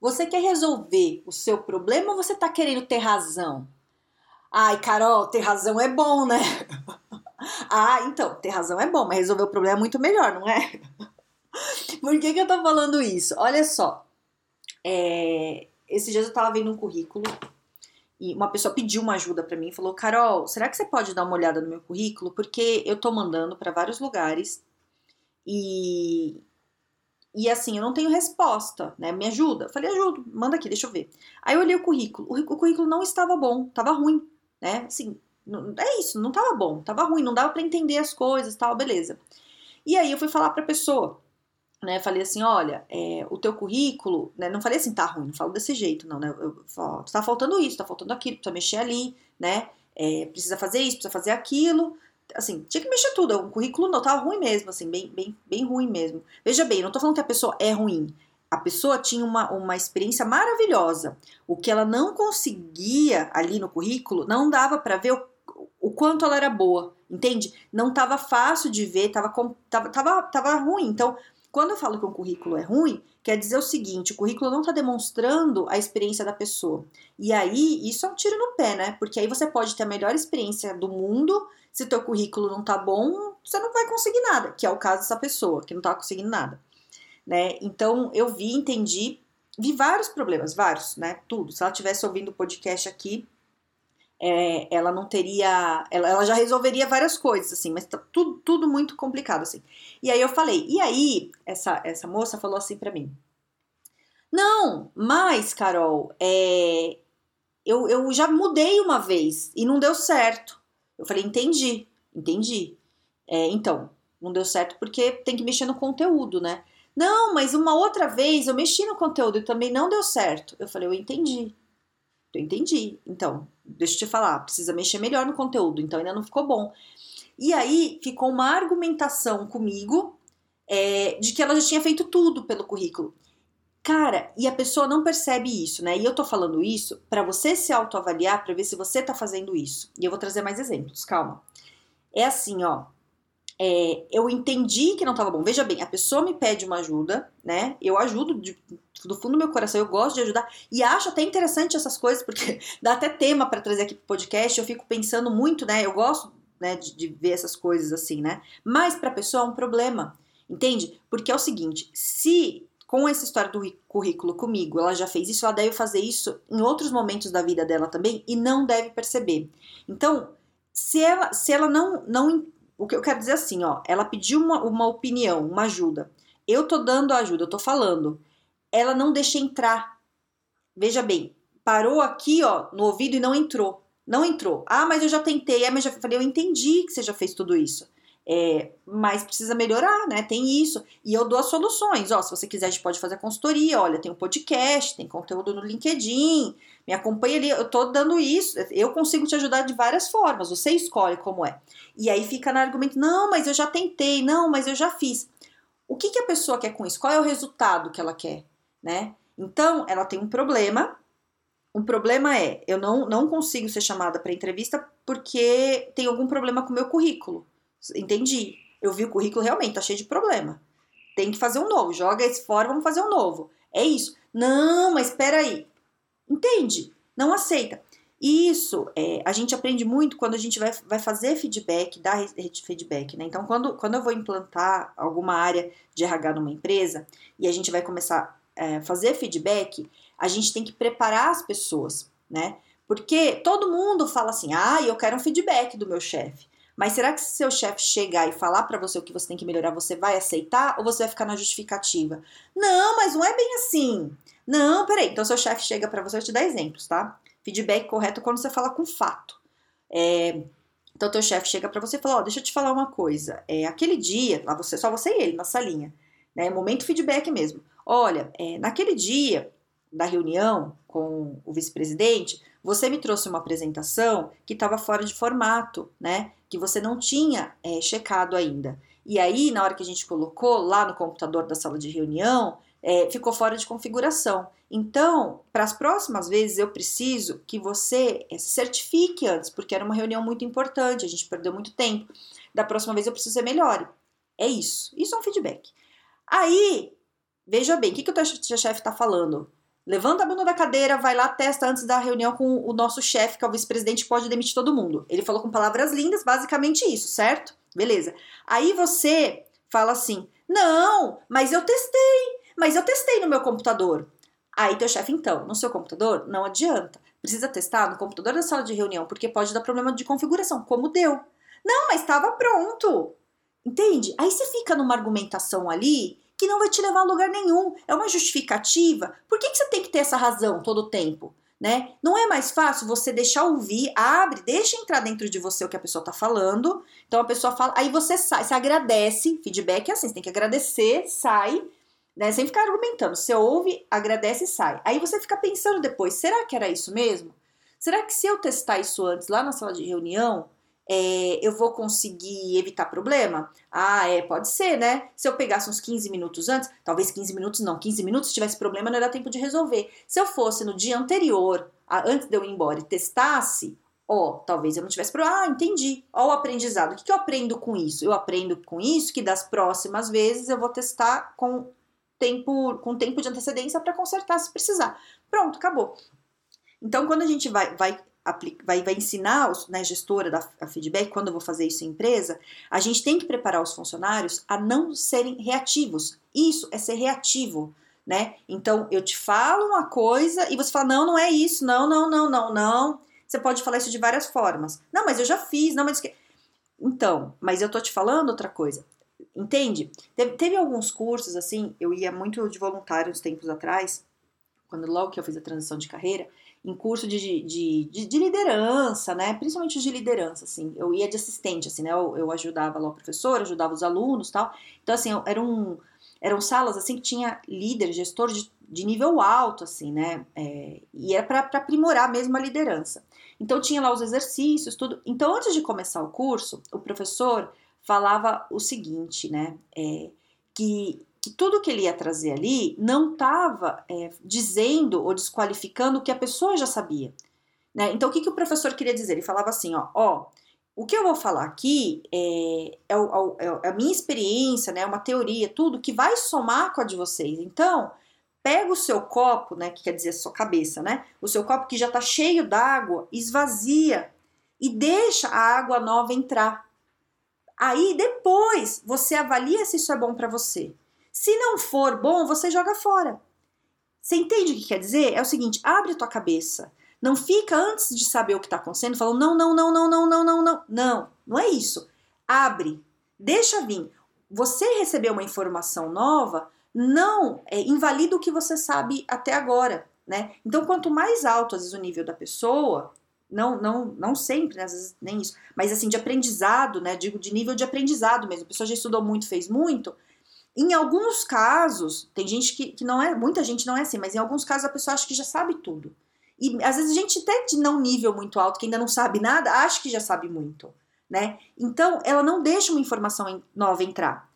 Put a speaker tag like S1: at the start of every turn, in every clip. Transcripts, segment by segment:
S1: Você quer resolver o seu problema ou você está querendo ter razão? Ai, Carol, ter razão é bom, né? ah, então, ter razão é bom, mas resolver o problema é muito melhor, não é? Por que, que eu tô falando isso? Olha só, é, dias eu tava vendo um currículo e uma pessoa pediu uma ajuda para mim e falou: Carol, será que você pode dar uma olhada no meu currículo? Porque eu tô mandando para vários lugares e, e assim, eu não tenho resposta, né? Me ajuda. Falei, ajudo, manda aqui, deixa eu ver. Aí eu olhei o currículo. O, currículo não estava bom, estava ruim, né? Assim, não, é isso, não estava bom, estava ruim, não dava para entender as coisas, tal, beleza. E aí eu fui falar para a pessoa, né? Falei assim, olha, é, o teu currículo, né? Não falei assim, tá ruim, não falo desse jeito, não, né? Eu, eu, tá faltando isso, tá faltando aquilo, precisa mexer ali, né? É, precisa fazer isso, precisa fazer aquilo assim, tinha que mexer tudo. O currículo não tava ruim mesmo, assim, bem, bem, bem ruim mesmo. Veja bem, não tô falando que a pessoa é ruim. A pessoa tinha uma, uma experiência maravilhosa. O que ela não conseguia ali no currículo, não dava para ver o, o quanto ela era boa, entende? Não tava fácil de ver, tava, tava, tava, tava ruim. Então, quando eu falo que um currículo é ruim, quer dizer o seguinte: o currículo não está demonstrando a experiência da pessoa. E aí, isso é um tiro no pé, né? Porque aí você pode ter a melhor experiência do mundo, se teu currículo não tá bom, você não vai conseguir nada, que é o caso dessa pessoa, que não tá conseguindo nada. Né? Então, eu vi, entendi, vi vários problemas, vários, né? Tudo. Se ela tivesse ouvindo o podcast aqui, é, ela não teria. Ela, ela, já resolveria várias coisas, assim, mas tá tudo, tudo muito complicado, assim. E aí eu falei, e aí, essa, essa moça falou assim para mim: Não, mas, Carol, é, eu, eu já mudei uma vez e não deu certo. Eu falei, entendi, entendi. É, então, não deu certo porque tem que mexer no conteúdo, né? Não, mas uma outra vez eu mexi no conteúdo e também não deu certo. Eu falei, eu entendi. Eu entendi. Então, deixa eu te falar, precisa mexer melhor no conteúdo, então ainda não ficou bom. E aí ficou uma argumentação comigo é, de que ela já tinha feito tudo pelo currículo. Cara, e a pessoa não percebe isso, né? E eu tô falando isso para você se autoavaliar, para ver se você tá fazendo isso. E eu vou trazer mais exemplos, calma. É assim, ó. É, eu entendi que não estava bom. Veja bem, a pessoa me pede uma ajuda, né? Eu ajudo de, do fundo do meu coração, eu gosto de ajudar e acho até interessante essas coisas porque dá até tema para trazer aqui pro podcast. Eu fico pensando muito, né? Eu gosto né, de, de ver essas coisas assim, né? Mas para a pessoa é um problema, entende? Porque é o seguinte: se com essa história do currículo comigo, ela já fez isso, ela deve fazer isso em outros momentos da vida dela também e não deve perceber. Então, se ela, se ela não, não. O que eu quero dizer assim, ó, ela pediu uma, uma opinião, uma ajuda. Eu tô dando ajuda, eu tô falando. Ela não deixa entrar. Veja bem, parou aqui, ó, no ouvido e não entrou. Não entrou. Ah, mas eu já tentei. É, mas já falei, eu entendi que você já fez tudo isso. É, mas precisa melhorar, né? Tem isso. E eu dou as soluções. Ó, se você quiser, a gente pode fazer consultoria. Olha, tem um podcast, tem conteúdo no LinkedIn. Me acompanha ali. Eu tô dando isso. Eu consigo te ajudar de várias formas. Você escolhe como é. E aí fica no argumento: não, mas eu já tentei. Não, mas eu já fiz. O que, que a pessoa quer com isso? Qual é o resultado que ela quer, né? Então, ela tem um problema. O problema é, eu não, não consigo ser chamada para entrevista porque tem algum problema com o meu currículo. Entendi. Eu vi o currículo realmente, tá cheio de problema. Tem que fazer um novo. Joga esse fora, vamos fazer um novo. É isso. Não, mas espera aí. Entende? Não aceita. Isso é, a gente aprende muito quando a gente vai, vai fazer feedback, dar feedback, né? Então, quando, quando eu vou implantar alguma área de RH numa empresa e a gente vai começar a é, fazer feedback, a gente tem que preparar as pessoas, né? Porque todo mundo fala assim: ah, eu quero um feedback do meu chefe. Mas será que se seu chefe chegar e falar para você o que você tem que melhorar, você vai aceitar ou você vai ficar na justificativa? Não, mas não é bem assim. Não, peraí. Então, seu chefe chega para você, eu te dar exemplos, tá? Feedback correto quando você fala com fato. É, então, teu chefe chega para você e fala: Ó, oh, deixa eu te falar uma coisa. É, aquele dia, lá você, só você e ele na salinha, né? Momento feedback mesmo. Olha, é, naquele dia da reunião com o vice-presidente, você me trouxe uma apresentação que estava fora de formato, né? Que você não tinha é, checado ainda. E aí, na hora que a gente colocou lá no computador da sala de reunião, é, ficou fora de configuração. Então, para as próximas vezes, eu preciso que você é, se certifique antes, porque era uma reunião muito importante, a gente perdeu muito tempo. Da próxima vez, eu preciso ser melhor. É isso. Isso é um feedback. Aí, veja bem, o que, que o teu chefe está falando? Levanta a bunda da cadeira, vai lá, testa antes da reunião com o nosso chefe, que é o vice-presidente, pode demitir todo mundo. Ele falou com palavras lindas, basicamente isso, certo? Beleza. Aí você fala assim: não, mas eu testei, mas eu testei no meu computador. Aí teu chefe, então, no seu computador, não adianta. Precisa testar no computador da sala de reunião, porque pode dar problema de configuração, como deu. Não, mas estava pronto. Entende? Aí você fica numa argumentação ali que não vai te levar a lugar nenhum. É uma justificativa. Por que, que você tem que ter essa razão todo o tempo? Né? Não é mais fácil você deixar ouvir, abre, deixa entrar dentro de você o que a pessoa tá falando. Então a pessoa fala, aí você sai, você agradece, feedback é assim, você tem que agradecer, sai, né? Sem ficar argumentando. Você ouve, agradece e sai. Aí você fica pensando depois, será que era isso mesmo? Será que se eu testar isso antes lá na sala de reunião, é, eu vou conseguir evitar problema? Ah, é, pode ser, né? Se eu pegasse uns 15 minutos antes, talvez 15 minutos não, 15 minutos se tivesse problema não era tempo de resolver. Se eu fosse no dia anterior, antes de eu ir embora e testasse, ó, talvez eu não tivesse problema. Ah, entendi. Ó, o aprendizado. O que, que eu aprendo com isso? Eu aprendo com isso que das próximas vezes eu vou testar com tempo, com tempo de antecedência para consertar se precisar. Pronto, acabou. Então, quando a gente vai, vai vai, vai ensinar os, né, gestora da feedback, quando eu vou fazer isso em empresa, a gente tem que preparar os funcionários a não serem reativos. Isso é ser reativo, né? Então, eu te falo uma coisa e você fala, não, não é isso, não, não, não, não, não. Você pode falar isso de várias formas. Não, mas eu já fiz, não, mas... Então, mas eu tô te falando outra coisa. Entende? Teve, teve alguns cursos, assim, eu ia muito de voluntário uns tempos atrás, quando logo que eu fiz a transição de carreira, em curso de, de, de, de, liderança, né? Principalmente de liderança, assim. Eu ia de assistente, assim, né? Eu, eu ajudava lá o professor, ajudava os alunos tal. Então, assim, eram, eram salas, assim, que tinha líder, gestor de, de nível alto, assim, né? É, e era para aprimorar mesmo a liderança. Então, tinha lá os exercícios, tudo. Então, antes de começar o curso, o professor falava o seguinte, né? É, que que tudo que ele ia trazer ali não estava é, dizendo ou desqualificando o que a pessoa já sabia. Né? Então, o que, que o professor queria dizer? Ele falava assim: ó, ó o que eu vou falar aqui é, é, é, é a minha experiência, né, uma teoria, tudo que vai somar com a de vocês. Então, pega o seu copo, né, que quer dizer a sua cabeça, né, o seu copo que já está cheio d'água, esvazia e deixa a água nova entrar. Aí depois você avalia se isso é bom para você. Se não for bom, você joga fora. Você entende o que quer dizer? É o seguinte: abre tua cabeça. Não fica antes de saber o que está acontecendo falando não, não, não, não, não, não, não, não. Não, não é isso. Abre, deixa vir. Você recebeu uma informação nova, não é, invalida o que você sabe até agora, né? Então, quanto mais alto às vezes o nível da pessoa, não, não, não sempre, né, às vezes nem isso, mas assim de aprendizado, né? Digo de nível de aprendizado mesmo. A pessoa já estudou muito, fez muito em alguns casos, tem gente que, que não é, muita gente não é assim, mas em alguns casos a pessoa acha que já sabe tudo. E às vezes a gente até de não nível muito alto, que ainda não sabe nada, acha que já sabe muito, né? Então, ela não deixa uma informação nova entrar.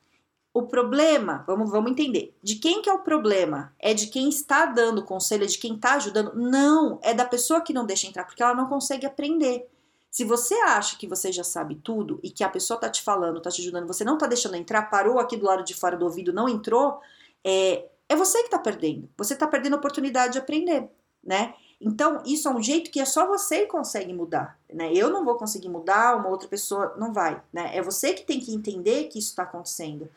S1: O problema, vamos, vamos entender, de quem que é o problema? É de quem está dando conselho, é de quem está ajudando? Não, é da pessoa que não deixa entrar, porque ela não consegue aprender. Se você acha que você já sabe tudo e que a pessoa tá te falando, tá te ajudando, você não tá deixando entrar, parou aqui do lado de fora do ouvido, não entrou, é, é você que tá perdendo. Você tá perdendo a oportunidade de aprender, né? Então, isso é um jeito que é só você que consegue mudar, né? Eu não vou conseguir mudar, uma outra pessoa não vai, né? É você que tem que entender que isso está acontecendo.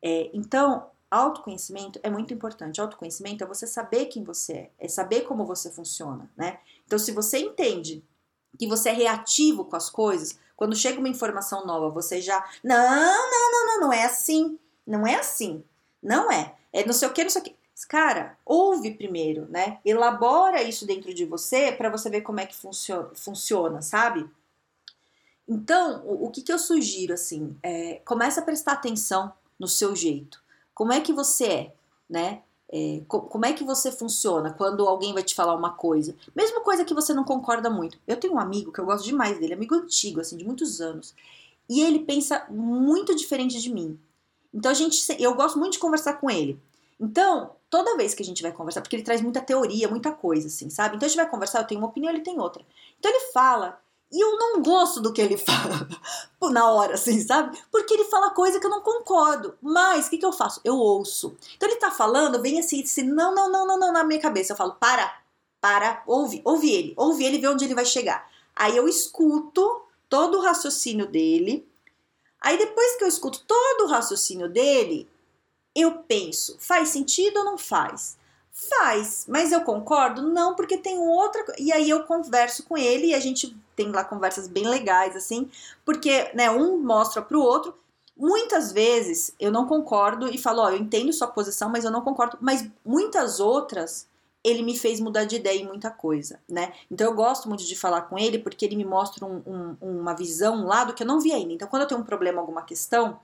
S1: É, então, autoconhecimento é muito importante. Autoconhecimento é você saber quem você é, é saber como você funciona, né? Então, se você entende que você é reativo com as coisas, quando chega uma informação nova, você já. Não, não, não, não, não é assim. Não é assim. Não é. É não sei o que, não sei o que. Cara, ouve primeiro, né? Elabora isso dentro de você para você ver como é que funciona, funciona sabe? Então, o, o que, que eu sugiro, assim, é, começa a prestar atenção no seu jeito. Como é que você é, né? É, como é que você funciona quando alguém vai te falar uma coisa? Mesmo coisa que você não concorda muito. Eu tenho um amigo que eu gosto demais dele, amigo antigo, assim, de muitos anos. E ele pensa muito diferente de mim. Então a gente, eu gosto muito de conversar com ele. Então, toda vez que a gente vai conversar, porque ele traz muita teoria, muita coisa, assim, sabe? Então a gente vai conversar, eu tenho uma opinião, ele tem outra. Então ele fala, e eu não gosto do que ele fala na hora, assim, sabe? Porque ele fala coisa que eu não concordo. Mas o que, que eu faço? Eu ouço. Então ele tá falando, vem assim, não, não, não, não, não, na minha cabeça. Eu falo, para, para, ouve, ouve ele, ouve ele, vê onde ele vai chegar. Aí eu escuto todo o raciocínio dele. Aí depois que eu escuto todo o raciocínio dele, eu penso, faz sentido ou não faz? Faz, mas eu concordo? Não, porque tem outra. E aí eu converso com ele e a gente tem lá conversas bem legais, assim, porque né, um mostra pro outro. Muitas vezes eu não concordo e falo, ó, eu entendo sua posição, mas eu não concordo. Mas muitas outras ele me fez mudar de ideia em muita coisa, né? Então eu gosto muito de falar com ele porque ele me mostra um, um, uma visão, um lado que eu não vi ainda. Então quando eu tenho um problema, alguma questão,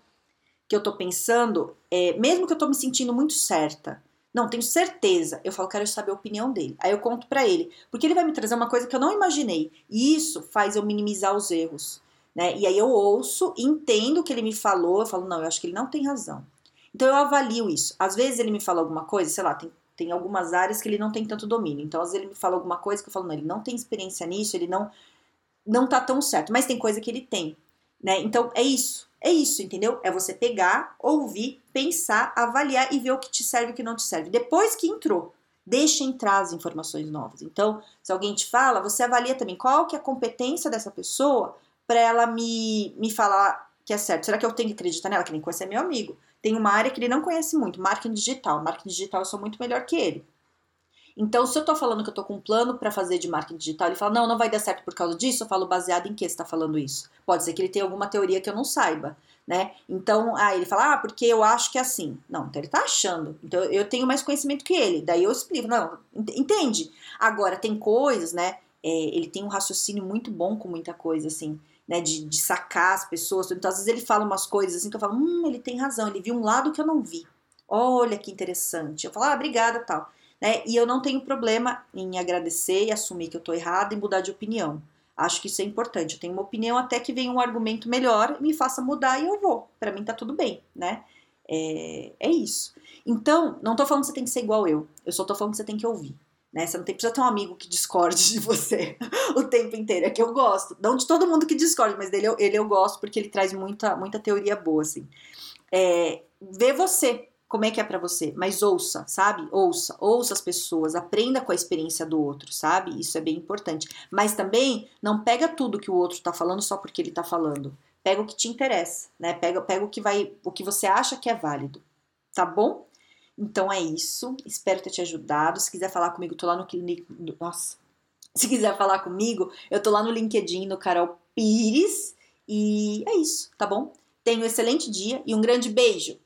S1: que eu tô pensando, é, mesmo que eu tô me sentindo muito certa, não, tenho certeza, eu falo, quero saber a opinião dele. Aí eu conto para ele, porque ele vai me trazer uma coisa que eu não imaginei. E isso faz eu minimizar os erros, né? E aí eu ouço, entendo o que ele me falou, eu falo, não, eu acho que ele não tem razão. Então eu avalio isso. Às vezes ele me fala alguma coisa, sei lá, tem, tem algumas áreas que ele não tem tanto domínio. Então às vezes ele me fala alguma coisa que eu falo, não, ele não tem experiência nisso, ele não não tá tão certo, mas tem coisa que ele tem, né? Então é isso. É isso, entendeu? É você pegar, ouvir, pensar, avaliar e ver o que te serve e o que não te serve. Depois que entrou, deixa entrar as informações novas. Então, se alguém te fala, você avalia também qual que é a competência dessa pessoa para ela me, me falar que é certo. Será que eu tenho que acreditar nela? Que nem conhecer meu amigo. Tem uma área que ele não conhece muito, marketing digital. Marketing digital eu sou muito melhor que ele. Então, se eu tô falando que eu tô com um plano para fazer de marketing digital, ele fala, não, não vai dar certo por causa disso, eu falo baseado em que você tá falando isso. Pode ser que ele tenha alguma teoria que eu não saiba, né? Então, aí ele fala, ah, porque eu acho que é assim. Não, então ele tá achando. Então, eu tenho mais conhecimento que ele. Daí eu explico, não, entende? Agora, tem coisas, né? É, ele tem um raciocínio muito bom com muita coisa, assim, né? De, de sacar as pessoas. Então, às vezes ele fala umas coisas assim que eu falo, hum, ele tem razão, ele viu um lado que eu não vi. Olha que interessante. Eu falo, ah, obrigada, tal né? E eu não tenho problema em agradecer e assumir que eu estou errada e mudar de opinião. Acho que isso é importante. Eu tenho uma opinião até que venha um argumento melhor e me faça mudar e eu vou. Para mim tá tudo bem, né? É, é isso. Então, não tô falando que você tem que ser igual eu. Eu só tô falando que você tem que ouvir. Né? Você não tem, precisa ter um amigo que discorde de você o tempo inteiro. É que eu gosto. Não de todo mundo que discorde, mas dele eu, ele eu gosto porque ele traz muita, muita teoria boa, assim. É, ver você, como é que é para você, mas ouça, sabe? Ouça, ouça as pessoas, aprenda com a experiência do outro, sabe? Isso é bem importante. Mas também não pega tudo que o outro tá falando só porque ele tá falando. Pega o que te interessa, né? Pega, pega o que vai, o que você acha que é válido, tá bom? Então é isso. Espero ter te ajudado. Se quiser falar comigo, tô lá no nossa. Se quiser falar comigo, eu tô lá no LinkedIn no Carol Pires e é isso, tá bom? Tenha um excelente dia e um grande beijo.